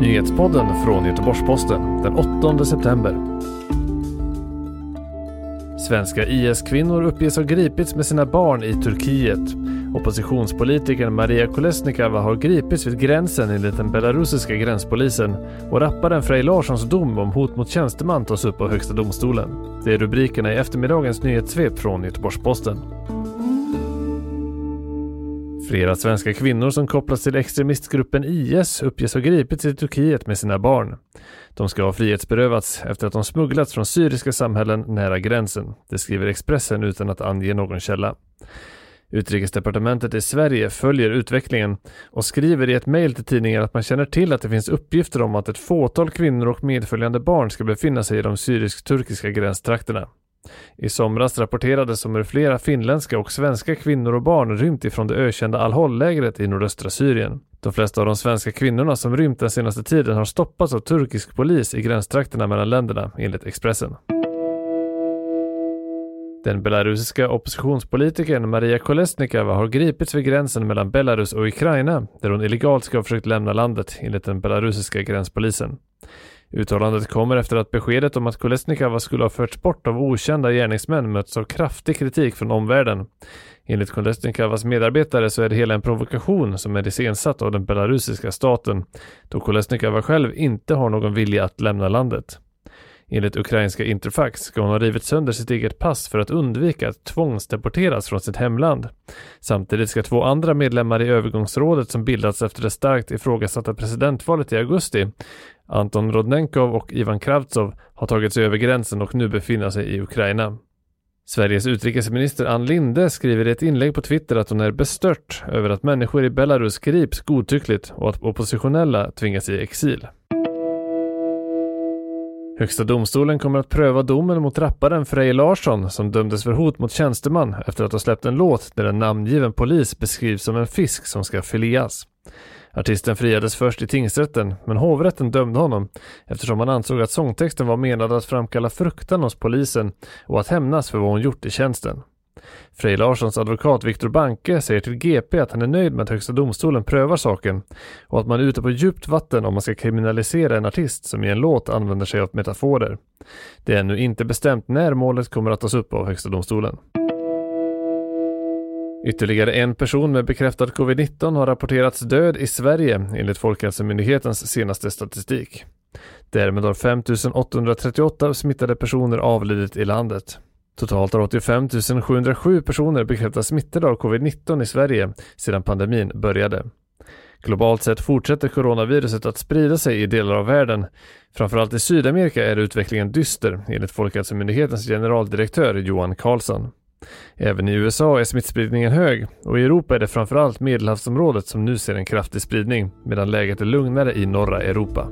Nyhetspodden från Göteborgs-Posten den 8 september. Svenska IS-kvinnor uppges ha gripits med sina barn i Turkiet. Oppositionspolitikern Maria Kolesnikava har gripits vid gränsen enligt den belarusiska gränspolisen och rapparen Frej Larssons dom om hot mot tjänsteman tas upp av Högsta domstolen. Det är rubrikerna i eftermiddagens nyhetssvep från Göteborgs-Posten. Flera svenska kvinnor som kopplas till extremistgruppen IS uppges ha gripits i Turkiet med sina barn. De ska ha frihetsberövats efter att de smugglats från syriska samhällen nära gränsen. Det skriver Expressen utan att ange någon källa. Utrikesdepartementet i Sverige följer utvecklingen och skriver i ett mejl till tidningen att man känner till att det finns uppgifter om att ett fåtal kvinnor och medföljande barn ska befinna sig i de syrisk-turkiska gränstrakterna. I somras rapporterades om hur flera finländska och svenska kvinnor och barn rymt ifrån det ökända Al-Hol-lägret i nordöstra Syrien. De flesta av de svenska kvinnorna som rymt den senaste tiden har stoppats av turkisk polis i gränstrakterna mellan länderna, enligt Expressen. Den belarusiska oppositionspolitikern Maria Kolesnikova har gripits vid gränsen mellan Belarus och Ukraina, där hon illegalt ska ha försökt lämna landet, enligt den belarusiska gränspolisen. Uttalandet kommer efter att beskedet om att Kolesnikova skulle ha förts bort av okända gärningsmän mötts av kraftig kritik från omvärlden. Enligt Kolesnikovas medarbetare så är det hela en provokation som är iscensatt av den belarusiska staten, då Kolesnikova själv inte har någon vilja att lämna landet. Enligt ukrainska Interfax ska hon ha rivit sönder sitt eget pass för att undvika att tvångsdeporteras från sitt hemland. Samtidigt ska två andra medlemmar i övergångsrådet som bildats efter det starkt ifrågasatta presidentvalet i augusti, Anton Rodnenkov och Ivan Kravtsov, ha tagit sig över gränsen och nu befinna sig i Ukraina. Sveriges utrikesminister Ann Linde skriver i ett inlägg på Twitter att hon är bestört över att människor i Belarus grips godtyckligt och att oppositionella tvingas i exil. Högsta domstolen kommer att pröva domen mot rapparen Frej Larsson som dömdes för hot mot tjänsteman efter att ha släppt en låt där en namngiven polis beskrivs som en fisk som ska fileas. Artisten friades först i tingsrätten, men hovrätten dömde honom eftersom han ansåg att sångtexten var menad att framkalla fruktan hos polisen och att hämnas för vad hon gjort i tjänsten. Frej Larssons advokat Viktor Banke säger till GP att han är nöjd med att Högsta domstolen prövar saken och att man är ute på djupt vatten om man ska kriminalisera en artist som i en låt använder sig av metaforer. Det är ännu inte bestämt när målet kommer att tas upp av Högsta domstolen. Ytterligare en person med bekräftad covid-19 har rapporterats död i Sverige enligt Folkhälsomyndighetens senaste statistik. Därmed har 5 838 smittade personer avlidit i landet. Totalt har 85 707 personer bekräftats smittade av covid-19 i Sverige sedan pandemin började. Globalt sett fortsätter coronaviruset att sprida sig i delar av världen. Framförallt i Sydamerika är utvecklingen dyster enligt Folkhälsomyndighetens generaldirektör Johan Carlsson. Även i USA är smittspridningen hög och i Europa är det framförallt Medelhavsområdet som nu ser en kraftig spridning medan läget är lugnare i norra Europa.